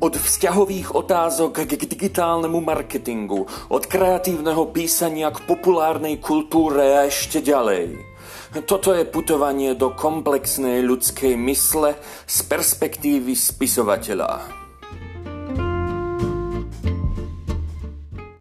Od vzťahových otázok k digitálnemu marketingu, od kreatívneho písania k populárnej kultúre a ešte ďalej. Toto je putovanie do komplexnej ľudskej mysle z perspektívy spisovateľa.